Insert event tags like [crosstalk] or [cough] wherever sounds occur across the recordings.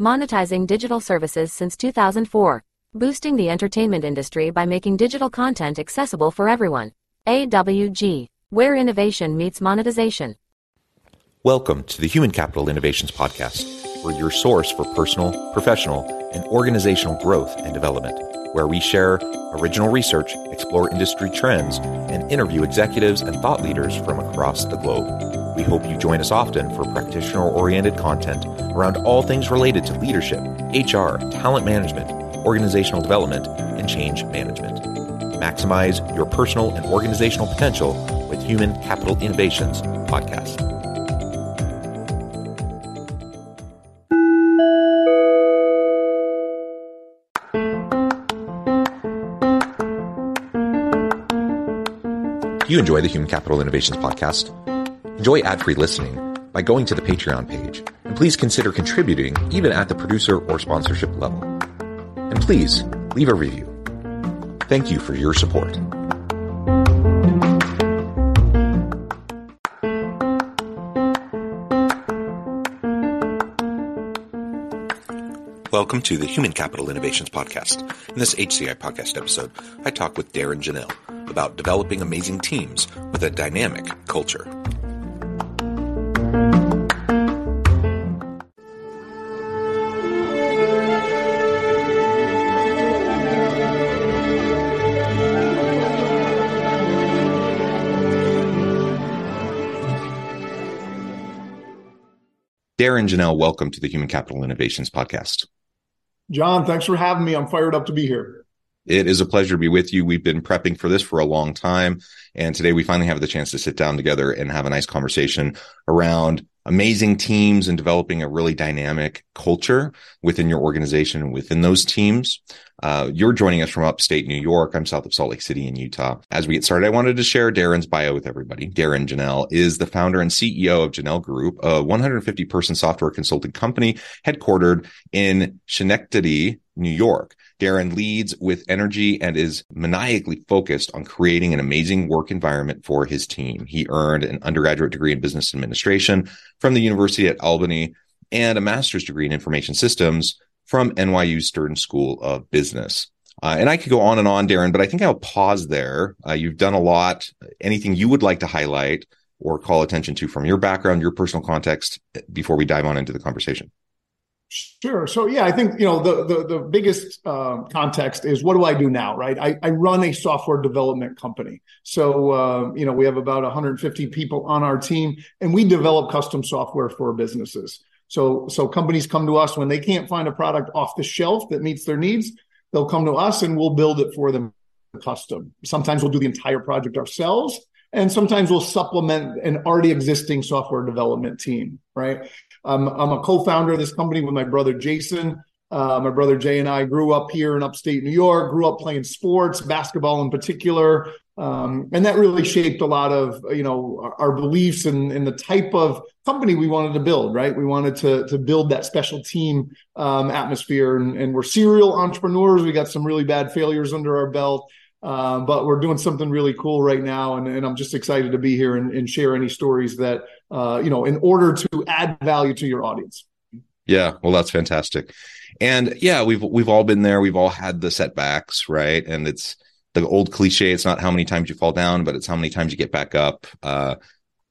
monetizing digital services since 2004, boosting the entertainment industry by making digital content accessible for everyone. AWG, where innovation meets monetization. Welcome to the Human Capital Innovations Podcast, where your source for personal, professional, and organizational growth and development, where we share original research, explore industry trends, and interview executives and thought leaders from across the globe. We hope you join us often for practitioner oriented content around all things related to leadership, HR, talent management, organizational development, and change management. Maximize your personal and organizational potential with Human Capital Innovations podcast. You enjoy the Human Capital Innovations podcast? Enjoy ad-free listening by going to the Patreon page, and please consider contributing even at the producer or sponsorship level. And please leave a review. Thank you for your support. Welcome to the Human Capital Innovations Podcast. In this HCI podcast episode, I talk with Darrin Jahnel about developing amazing teams with a dynamic culture. Darrin Jahnel, welcome to the Human Capital Innovations Podcast. John, thanks for having me. I'm fired up to be here. It is a pleasure to be with you. We've been prepping for this for a long time. And today we finally have the chance to sit down together and have a nice conversation around amazing teams and developing a really dynamic culture within your organization and within those teams. Uh, you're joining us from upstate New York. I'm south of Salt Lake City in Utah. As we get started, I wanted to share Darrin's bio with everybody. Darrin Jahnel is the founder and CEO of Jahnel Group, a 150 person software consulting company headquartered in Schenectady, New York. Darrin leads with energy and is maniacally focused on creating an amazing work environment for his team. He earned an undergraduate degree in business administration from the University at Albany and a master's degree in information systems from NYU Stern School of Business. Uh, and I could go on and on, Darrin, but I think I'll pause there. Uh, you've done a lot. Anything you would like to highlight or call attention to from your background, your personal context, before we dive on into the conversation? Sure. So yeah, I think you know the the, the biggest uh, context is what do I do now, right? I, I run a software development company. So uh, you know we have about 150 people on our team, and we develop custom software for businesses. So so companies come to us when they can't find a product off the shelf that meets their needs. They'll come to us, and we'll build it for them custom. Sometimes we'll do the entire project ourselves, and sometimes we'll supplement an already existing software development team, right? I'm, I'm a co-founder of this company with my brother Jason. Uh, my brother Jay and I grew up here in upstate New York, grew up playing sports, basketball in particular. Um, and that really shaped a lot of, you know, our, our beliefs and, and, the type of company we wanted to build, right? We wanted to, to build that special team um, atmosphere and, and we're serial entrepreneurs. We got some really bad failures under our belt. Uh, but we're doing something really cool right now, and, and I'm just excited to be here and, and share any stories that uh, you know in order to add value to your audience. Yeah, well, that's fantastic, and yeah, we've we've all been there. We've all had the setbacks, right? And it's the old cliche. It's not how many times you fall down, but it's how many times you get back up. Uh,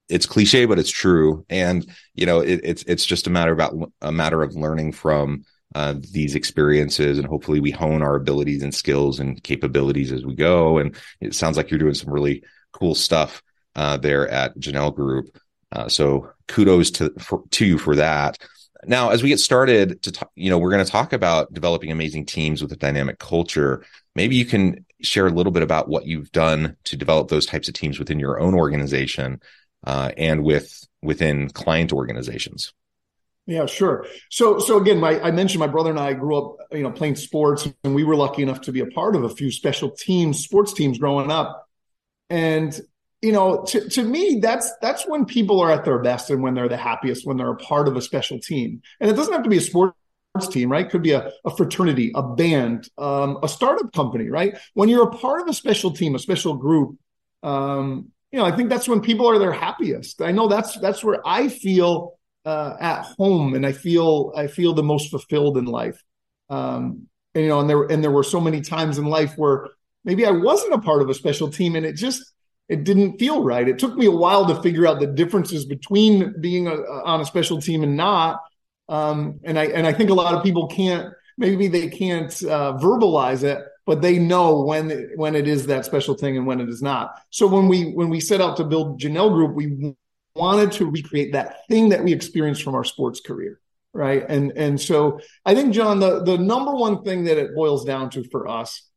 it's cliche, but it's true, and you know, it, it's it's just a matter about a matter of learning from uh, these experiences and hopefully we hone our abilities and skills and capabilities as we go. And it sounds like you're doing some really cool stuff uh, there at Jahnel Group. Uh, so kudos to for, to you for that. Now as we get started to you know we're going to talk about developing amazing teams with a dynamic culture. Maybe you can share a little bit about what you've done to develop those types of teams within your own organization uh, and with within client organizations yeah, sure. So, so again, my I mentioned my brother and I grew up, you know, playing sports, and we were lucky enough to be a part of a few special teams, sports teams, growing up. And you know, to, to me, that's that's when people are at their best and when they're the happiest when they're a part of a special team. And it doesn't have to be a sports team, right? Could be a, a fraternity, a band, um, a startup company, right? When you're a part of a special team, a special group, um, you know, I think that's when people are their happiest. I know that's that's where I feel uh, at home and I feel I feel the most fulfilled in life. Um, and you know, and there and there were so many times in life where maybe I wasn't a part of a special team and it just it didn't feel right. It took me a while to figure out the differences between being a, on a special team and not. Um, and I and I think a lot of people can't maybe they can't uh, verbalize it, but they know when when it is that special thing and when it is not. So when we when we set out to build Jahnel Group, we wanted to recreate that thing that we experienced from our sports career right? And and so i think john the the number one thing that it boils down to for us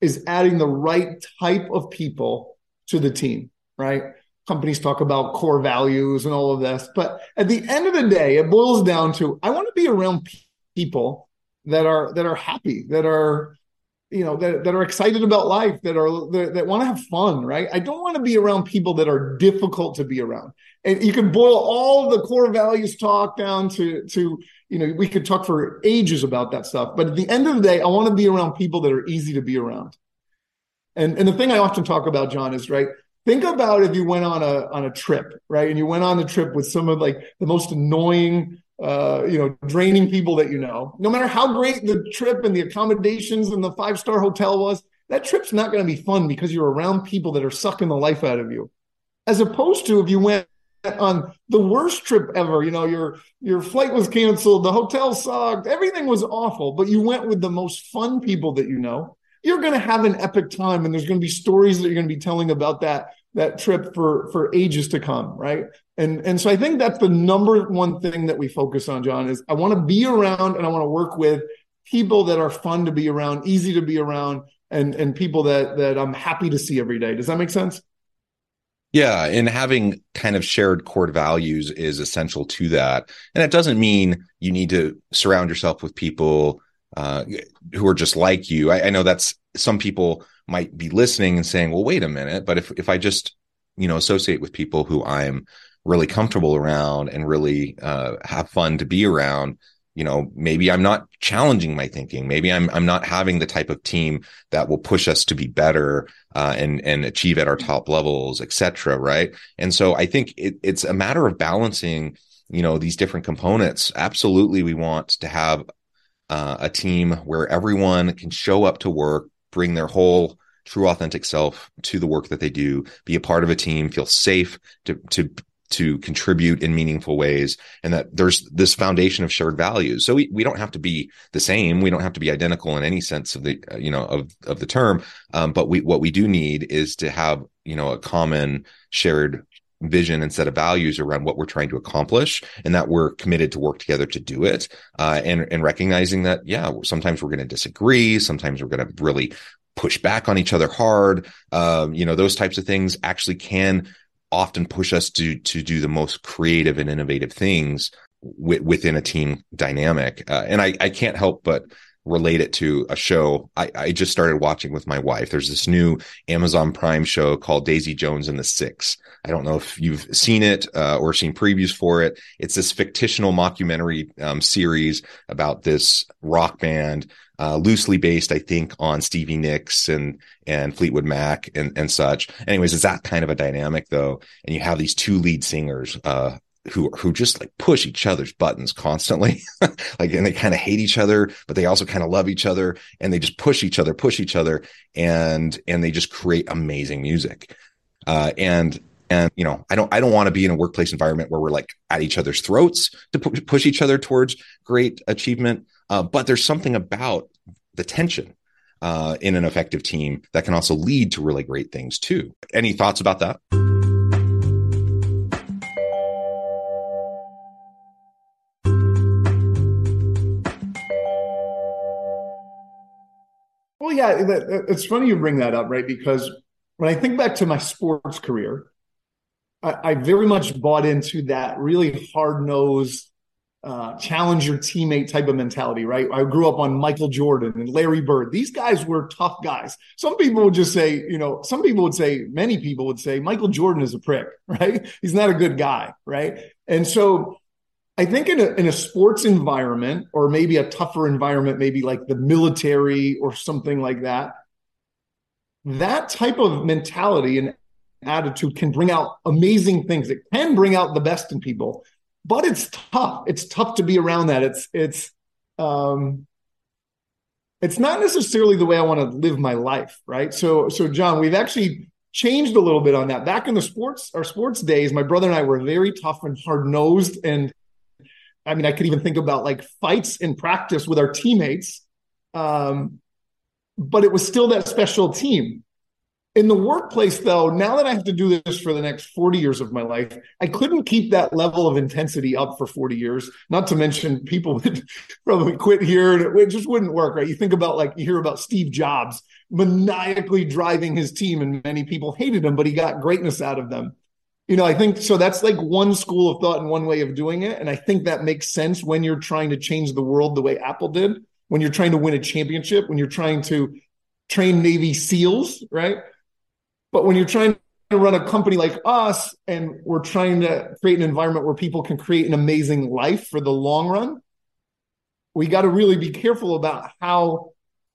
is adding the right type of people to the team right? Companies talk about core values and all of this but at the end of the day it boils down to i want to be around people that are that are happy that are you know that, that are excited about life that are that, that want to have fun right? I don't want to be around people that are difficult to be around and you can boil all the core values talk down to to you know we could talk for ages about that stuff but at the end of the day i want to be around people that are easy to be around and and the thing i often talk about john is right think about if you went on a on a trip right and you went on the trip with some of like the most annoying uh, you know, draining people that you know. No matter how great the trip and the accommodations and the five star hotel was, that trip's not going to be fun because you're around people that are sucking the life out of you. As opposed to if you went on the worst trip ever, you know, your your flight was canceled, the hotel sucked, everything was awful, but you went with the most fun people that you know. You're going to have an epic time, and there's going to be stories that you're going to be telling about that that trip for for ages to come, right? And and so I think that's the number one thing that we focus on, John, is I want to be around and I want to work with people that are fun to be around, easy to be around, and and people that that I'm happy to see every day. Does that make sense? Yeah, and having kind of shared core values is essential to that. And it doesn't mean you need to surround yourself with people uh, who are just like you. I, I know that's some people might be listening and saying, well, wait a minute, but if, if I just, you know, associate with people who I'm really comfortable around and really uh, have fun to be around, you know, maybe I'm not challenging my thinking. Maybe I'm I'm not having the type of team that will push us to be better uh, and and achieve at our top levels, etc. Right? And so I think it, it's a matter of balancing, you know, these different components. Absolutely, we want to have uh, a team where everyone can show up to work, bring their whole true authentic self to the work that they do be a part of a team feel safe to to to contribute in meaningful ways and that there's this foundation of shared values. So we, we don't have to be the same. We don't have to be identical in any sense of the uh, you know of of the term. Um, but we what we do need is to have you know a common shared vision and set of values around what we're trying to accomplish and that we're committed to work together to do it. Uh, and and recognizing that yeah sometimes we're going to disagree. Sometimes we're going to really push back on each other hard. Um, you know those types of things actually can often push us to to do the most creative and innovative things w- within a team dynamic uh, and I, I can't help but relate it to a show I, I just started watching with my wife. There's this new Amazon Prime show called Daisy Jones and the Six. I don't know if you've seen it uh, or seen previews for it. It's this fictional mockumentary um, series about this rock band, uh, loosely based, I think, on Stevie Nicks and and Fleetwood Mac and and such. Anyways, it's that kind of a dynamic though, and you have these two lead singers, uh, who who just like push each other's buttons constantly [laughs] like and they kind of hate each other but they also kind of love each other and they just push each other push each other and and they just create amazing music uh and and you know i don't i don't want to be in a workplace environment where we're like at each other's throats to pu- push each other towards great achievement uh, but there's something about the tension uh, in an effective team that can also lead to really great things too any thoughts about that Well, yeah, it's funny you bring that up, right? Because when I think back to my sports career, I, I very much bought into that really hard nosed, uh, challenge your teammate type of mentality, right? I grew up on Michael Jordan and Larry Bird. These guys were tough guys. Some people would just say, you know, some people would say, many people would say, Michael Jordan is a prick, [laughs] right? He's not a good guy, right? And so I think in a, in a sports environment or maybe a tougher environment, maybe like the military or something like that, that type of mentality and attitude can bring out amazing things. It can bring out the best in people. But it's tough. It's tough to be around that. It's it's um it's not necessarily the way I want to live my life, right? So so John, we've actually changed a little bit on that. Back in the sports our sports days, my brother and I were very tough and hard-nosed and I mean, I could even think about like fights in practice with our teammates. Um, but it was still that special team. In the workplace, though, now that I have to do this for the next 40 years of my life, I couldn't keep that level of intensity up for 40 years. Not to mention people [laughs] would probably quit here and it just wouldn't work, right? You think about like you hear about Steve Jobs maniacally driving his team, and many people hated him, but he got greatness out of them. You know, I think so. That's like one school of thought and one way of doing it. And I think that makes sense when you're trying to change the world the way Apple did, when you're trying to win a championship, when you're trying to train Navy SEALs, right? But when you're trying to run a company like us and we're trying to create an environment where people can create an amazing life for the long run, we got to really be careful about how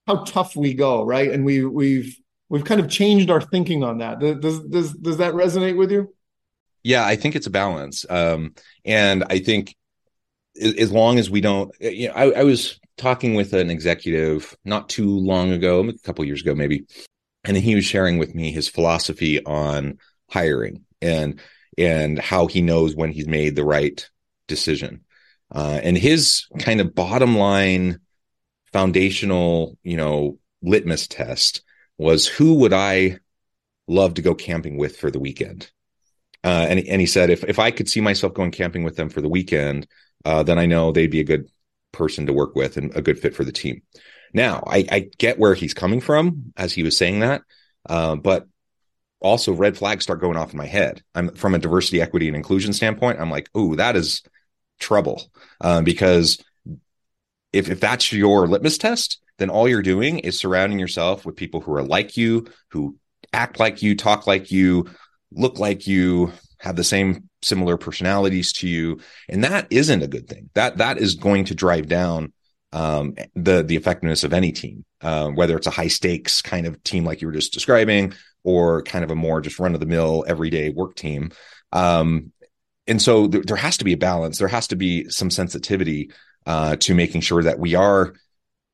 how tough we go, right? And we we've we've kind of changed our thinking on that. Does does does that resonate with you? Yeah, I think it's a balance, um, and I think as long as we don't, you know, I, I was talking with an executive not too long ago, a couple years ago maybe, and he was sharing with me his philosophy on hiring and and how he knows when he's made the right decision. Uh, and his kind of bottom line foundational, you know, litmus test was who would I love to go camping with for the weekend? Uh, and and he said if if I could see myself going camping with them for the weekend, uh, then I know they'd be a good person to work with and a good fit for the team. Now, I, I get where he's coming from as he was saying that, uh, but also red flags start going off in my head. I'm from a diversity, equity, and inclusion standpoint. I'm like, oh, that is trouble um, because if if that's your litmus test, then all you're doing is surrounding yourself with people who are like you, who act like you, talk like you, look like you, have the same similar personalities to you, and that isn't a good thing. That that is going to drive down um, the the effectiveness of any team, uh, whether it's a high stakes kind of team like you were just describing, or kind of a more just run of the mill everyday work team. Um, and so th- there has to be a balance. There has to be some sensitivity uh, to making sure that we are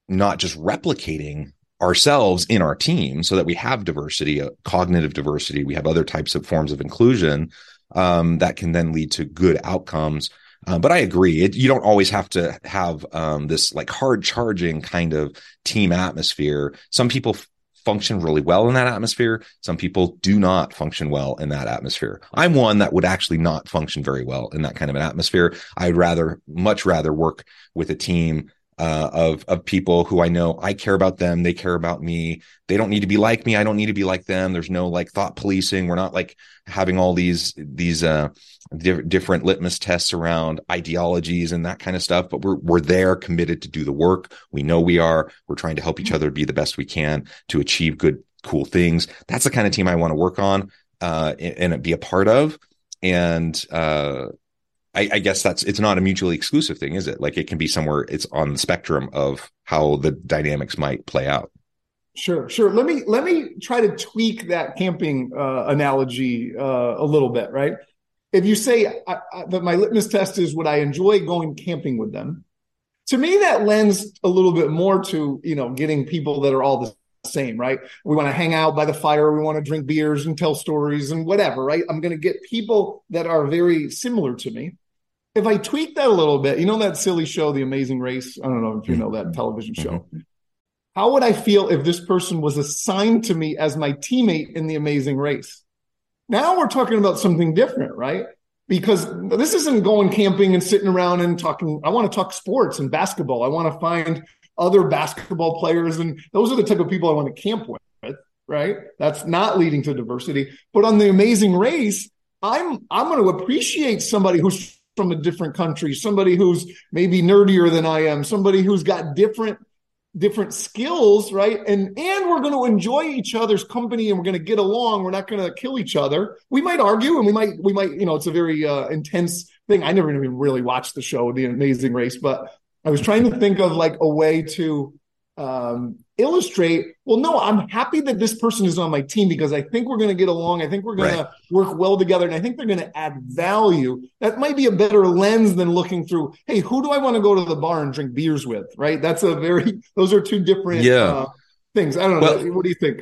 not just replicating ourselves in our team so that we have diversity, uh, cognitive diversity, we have other types of forms of inclusion um, that can then lead to good outcomes. Uh, but I agree, it, you don't always have to have um, this like hard charging kind of team atmosphere. Some people f- function really well in that atmosphere. Some people do not function well in that atmosphere. I'm one that would actually not function very well in that kind of an atmosphere. I'd rather, much rather work with a team uh, of of people who I know I care about them, they care about me. They don't need to be like me. I don't need to be like them. There's no like thought policing. We're not like having all these these uh di- different litmus tests around ideologies and that kind of stuff. But we're we're there, committed to do the work. We know we are. We're trying to help each other be the best we can to achieve good, cool things. That's the kind of team I want to work on uh, and, and be a part of. And uh, I, I, guess that's it's not a mutually exclusive thing, is it? Like it can be somewhere it's on the spectrum of how the dynamics might play out. Sure, sure. Let me let me try to tweak that camping uh, analogy uh, a little bit, right? If you say I, I, that my litmus test is would I enjoy going camping with them, to me that lends a little bit more to you know getting people that are all the same, right? We want to hang out by the fire, we want to drink beers and tell stories and whatever, right? I'm going to get people that are very similar to me if I tweak that a little bit, you know that silly show, The Amazing Race? I don't know if you know that television show. Mm-hmm. How would I feel if this person was assigned to me as my teammate in The Amazing Race? Now we're talking about something different, right? Because this isn't going camping and sitting around and talking. I want to talk sports and basketball. I want to find other basketball players, and those are the type of people I want to camp with, right? That's not leading to diversity. But on The Amazing Race, I'm I'm going to appreciate somebody who's from a different country, somebody who's maybe nerdier than I am, somebody who's got different different skills, right? And and we're going to enjoy each other's company and we're going to get along. We're not going to kill each other. We might argue and we might we might, you know, it's a very uh, intense thing. I never even really watched the show The Amazing Race, but I was trying to think of like a way to um illustrate, well, no, I'm happy that this person is on my team because I think we're going to get along. I think we're going right. to work well together. And I think they're going to add value. That might be a better lens than looking through, hey, who do I want to go to the bar and drink beers with? Right. That's a very, [laughs] those are two different yeah. uh, things. I don't well, know. What do you think?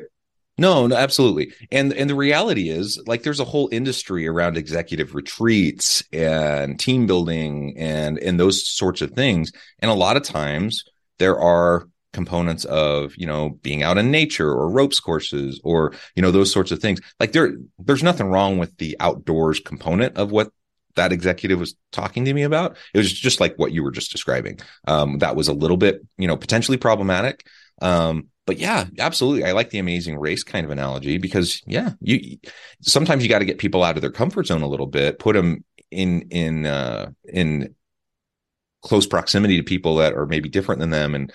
No, no, absolutely. And and the reality is like there's a whole industry around executive retreats and team building and and those sorts of things. And a lot of times there are components of you know being out in nature or ropes courses or you know those sorts of things. Like there there's nothing wrong with the outdoors component of what that executive was talking to me about. It was just like what you were just describing. Um, that was a little bit you know potentially problematic. Um, but yeah absolutely. I like the amazing race kind of analogy because yeah you sometimes you got to get people out of their comfort zone a little bit put them in in uh in close proximity to people that are maybe different than them and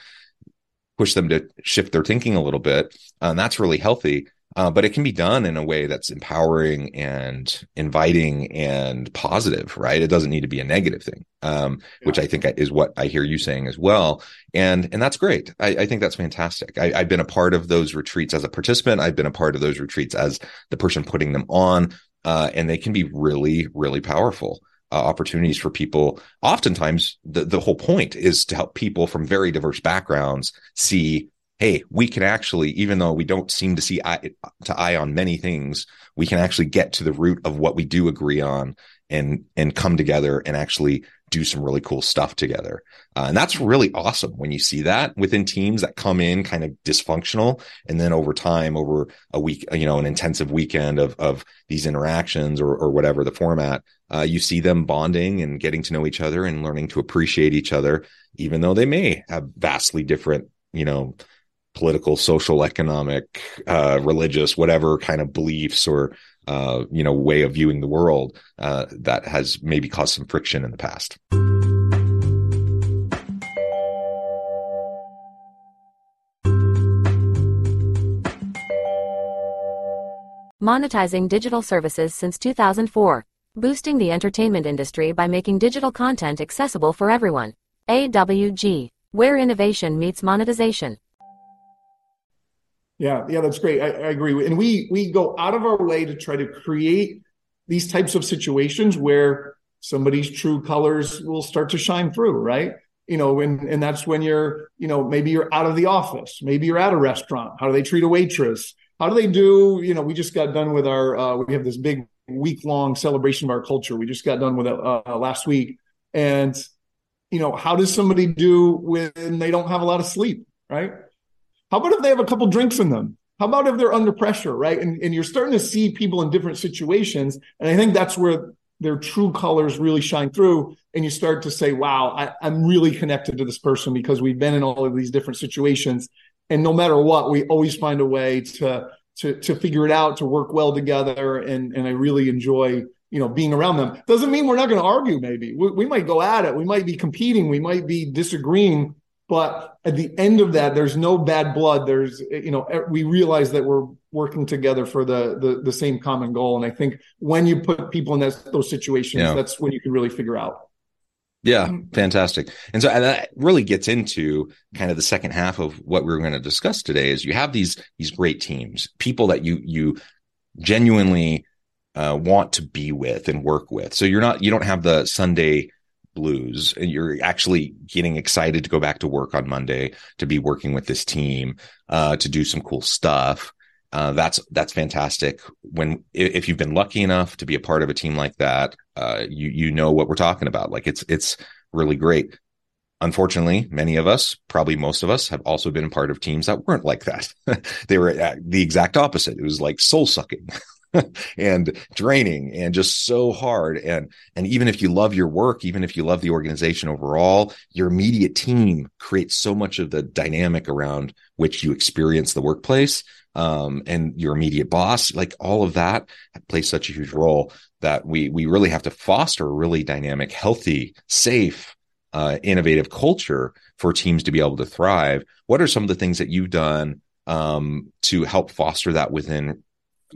push them to shift their thinking a little bit. Uh, and that's really healthy. Uh, but it can be done in a way that's empowering and inviting and positive, right? It doesn't need to be a negative thing, um, yeah. which I think is what I hear you saying as well. And and that's great. I, I think that's fantastic. I, have been a part of those retreats as a participant. I've been a part of those retreats as the person putting them on, uh, and they can be really, really powerful uh, opportunities for people. Oftentimes, the, the whole point is to help people from very diverse backgrounds see, hey, we can actually, even though we don't seem to see eye to eye on many things, we can actually get to the root of what we do agree on and and come together and actually do some really cool stuff together. Uh, and that's really awesome when you see that within teams that come in kind of dysfunctional. And then over time, over a week, you know, an intensive weekend of, of these interactions or, or whatever the format, uh, you see them bonding and getting to know each other and learning to appreciate each other, even though they may have vastly different, you know, political, social, economic, uh, religious, whatever kind of beliefs or uh, you know way of viewing the world uh, that has maybe caused some friction in the past. Monetizing digital services since 2004. Boosting the entertainment industry by making digital content accessible for everyone. AWG, where innovation meets monetization. Yeah, yeah, that's great. I, I, agree. And we we go out of our way to try to create these types of situations where somebody's true colors will start to shine through, right? You know, and and that's when you're, you know, maybe you're out of the office, maybe you're at a restaurant. How do they treat a waitress? How do they do? You know, we just got done with our. Uh, we have this big week long celebration of our culture. We just got done with it uh, last week, and you know, how does somebody do when they don't have a lot of sleep, right? How about if they have a couple drinks in them? How about if they're under pressure, right? And, and you're starting to see people in different situations. And I think that's where their true colors really shine through. And you start to say, wow, I, I'm really connected to this person because we've been in all of these different situations. And no matter what, we always find a way to to to figure it out, to work well together. And and I really enjoy you know being around them. Doesn't mean we're not going to argue maybe. We, we, might go at it. We might be competing. We might be disagreeing. But at the end of that there's no bad blood. There's you know we realize that we're working together for the the, the same common goal. And i think when you put people in that, those situations yeah. that's when you can really figure out yeah fantastic. And so and that really gets into kind of the second half of what we're going to discuss today is you have these these great teams people that you you genuinely uh, want to be with and work with. So you're not you don't have the sunday blues. And you're actually getting excited to go back to work on Monday to be working with this team uh, to do some cool stuff. Uh, that's that's fantastic. When if you've been lucky enough to be a part of a team like that, uh, you you know what we're talking about. Like it's it's really great. Unfortunately, many of us, probably most of us, have also been part of teams that weren't like that. [laughs] they were the exact opposite. It was like soul sucking. [laughs] [laughs] and draining and just so hard. And and even if you love your work even if you love the organization overall your immediate team creates so much of the dynamic around which you experience the workplace um, and your immediate boss like all of that plays such a huge role that we we really have to foster a really dynamic healthy safe uh, innovative culture for teams to be able to thrive. What are some of the things that you've done um, to help foster that within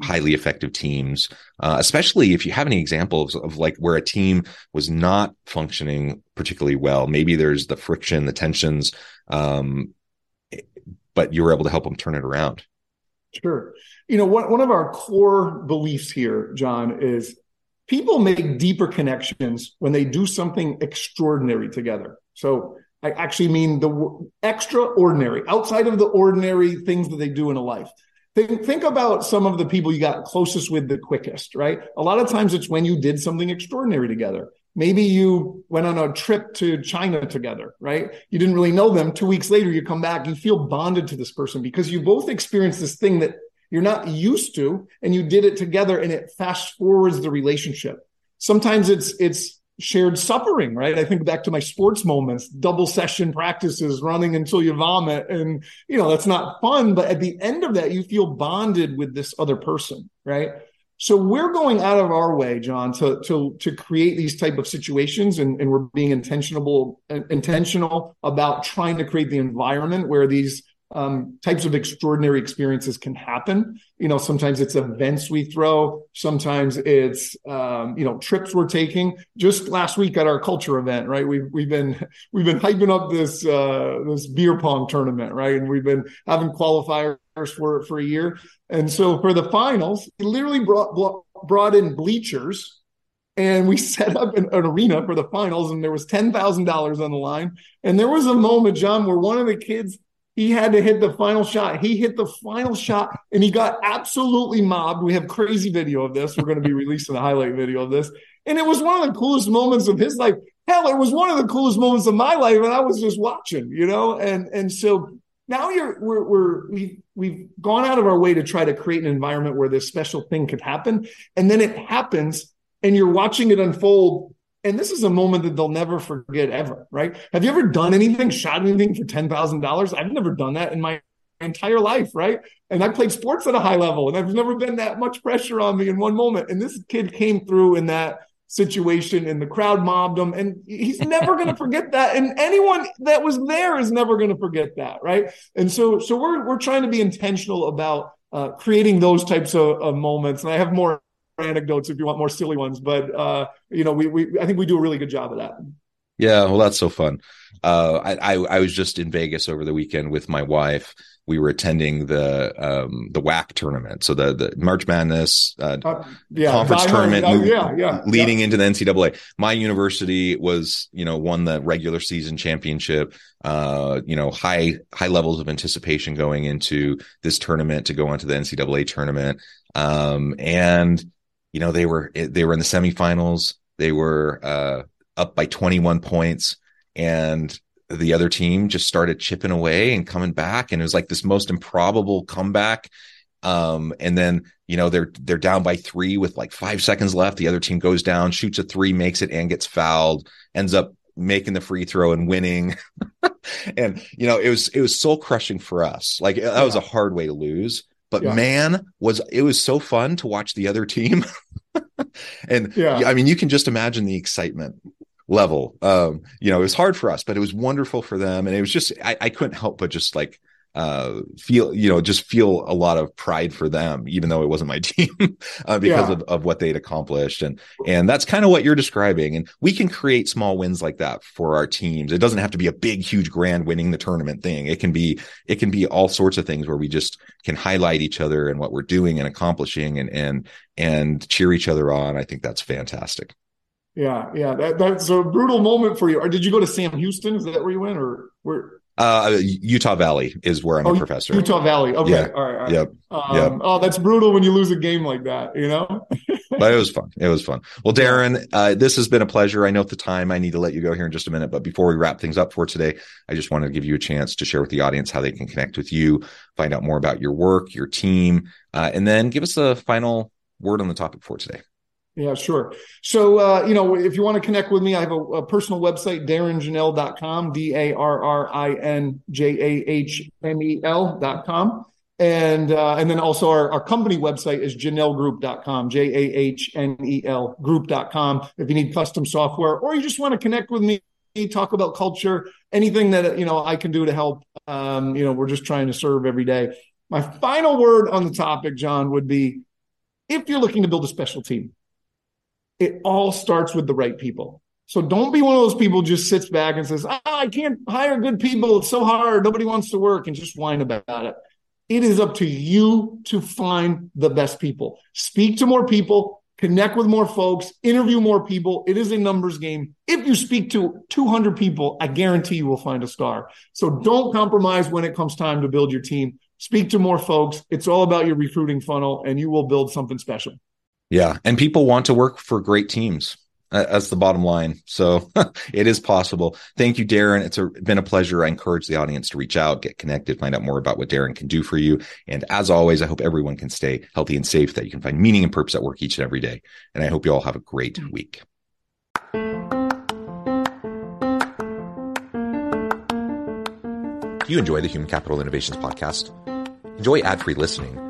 highly effective teams, uh, especially if you have any examples of like where a team was not functioning particularly well. Maybe there's the friction, the tensions. Um, but you were able to help them turn it around. Sure. You know, one, one of our core beliefs here, John, is people make deeper connections when they do something extraordinary together. So I actually mean the extraordinary, outside of the ordinary things that they do in a life. Think, think about some of the people you got closest with the quickest, right? A lot of times it's when you did something extraordinary together. Maybe you went on a trip to China together, right? You didn't really know them. Two weeks later, you come back, you feel bonded to this person because you both experienced this thing that you're not used to, and you did it together, and it fast forwards the relationship. Sometimes it's it's shared suffering, right? I think back to my sports moments, double session practices, running until you vomit. And, you know, that's not fun. But at the end of that, you feel bonded with this other person, right? So we're going out of our way, John, to to to create these type of situations, and, and we're being intentional intentional about trying to create the environment where these um, types of extraordinary experiences can happen. You know, sometimes it's events we throw, sometimes it's um, you know trips we're taking. Just last week at our culture event, right? We've we've been [laughs] we've been hyping up this uh, this beer pong tournament, right? And we've been having qualifiers for for a year. And so for the finals, we literally brought brought in bleachers and we [laughs] set up an, an, arena for the finals and there was $10,000 on the line and there was a moment John where one of the kids he had to hit the final shot. He hit the final shot and he got absolutely mobbed. We have crazy video of this. We're going to be releasing a highlight video of this. And it was one of the coolest moments of his life. Hell, it was one of the coolest moments of my life. And I was just watching, you know? And and so now you're we're we're we've we've gone out of our way to try to create an environment where this special thing could happen. And then it happens and you're watching it unfold and this is a moment that they'll never forget ever, right? Have you ever done anything, shot anything for $10,000? I've never done that in my entire life, right? And I played sports at a high level and I've never been that much pressure on me in one moment. And this kid came through in that situation and the crowd mobbed him and he's [laughs] never going to forget that and anyone that was there is never going to forget that right and so so we're we're trying to be intentional about uh, creating those types of, of moments and i have more anecdotes if you want more silly ones. But uh, you know, we we I think we do a really good job of that. Yeah, well, that's so fun. Uh, I, I, I was just in Vegas over the weekend with my wife. We were attending the um, the WAC tournament, so the the March Madness uh, uh, yeah, conference tournament, uh, yeah, yeah, leading yeah. into the NCAA. My university was, you know, won the regular season championship. Uh, you know, high high levels of anticipation going into this tournament to go on to the NCAA tournament, um, and you know, they were they were in the semifinals. They were uh, up by 21 points, and the other team just started chipping away and coming back, and it was like this most improbable comeback. Um, and then you know they're they're down by three with like five seconds left. The other team goes down, shoots a three, makes it, and gets fouled. Ends up making the free throw and winning. [laughs] and you know it was it was soul crushing for us. Like that was a hard way to lose. But yeah. man, was it was so fun to watch the other team. [laughs] and yeah. I mean, you can just imagine the excitement level. Um, you know, it was hard for us, but it was wonderful for them. And it was just I, I couldn't help but just like uh feel you know just feel a lot of pride for them even though it wasn't my [laughs] team uh, because yeah. of, of what they'd accomplished. And and that's kind of what you're describing. And we can create small wins like that for our teams. It doesn't have to be a big huge grand winning the tournament thing. It can be it can be all sorts of things where we just can highlight each other and what we're doing and accomplishing and and and cheer each other on. I think that's fantastic. Yeah yeah. That, that's a brutal moment for you. Or did you go to sam houston? Is that where you went or where uh, Utah Valley is where I'm oh, a professor. Utah Valley. Okay. Yeah. All right. All right. Yep. Um, yep. Oh, that's brutal when you lose a game like that, you know? [laughs] but it was fun. It was fun. Well, Darrin, uh, this has been a pleasure. I know at the time I need to let you go here in just a minute, but before we wrap things up for today, I just wanted to give you a chance to share with the audience how they can connect with you, find out more about your work, your team, uh, and then give us a final word on the topic for today. Yeah, sure. So, uh, you know, if you want to connect with me, I have a, a personal website, darrinjahnel.com, D A R R I N J A H N E L.com. And uh, and then also our, our company website is jahnelgroup.com, J A H N E L group.com. If you need custom software or you just want to connect with me, talk about culture, anything that, you know, I can do to help, um, you know, we're just trying to serve every day. My final word on the topic, John, would be if you're looking to build a special team, it all starts with the right people. So don't be one of those people just sits back and says, oh, I can't hire good people. It's so hard. Nobody wants to work and just whine about it. It is up to you to find the best people. Speak to more people, connect with more folks, interview more people. It is a numbers game. If you speak to 200 people, I guarantee you will find a star. So don't compromise when it comes time to build your team. Speak to more folks. It's all about your recruiting funnel and you will build something special. Yeah. And people want to work for great teams. That's the bottom line. So [laughs] it is possible. Thank you, Darrin. It's a, been a pleasure. I encourage the audience to reach out, get connected, find out more about what Darrin can do for you. And as always, I hope everyone can stay healthy and safe, that you can find meaning and purpose at work each and every day. And I hope you all have a great mm-hmm. week. Do you enjoy the Human Capital Innovations podcast? Enjoy ad free listening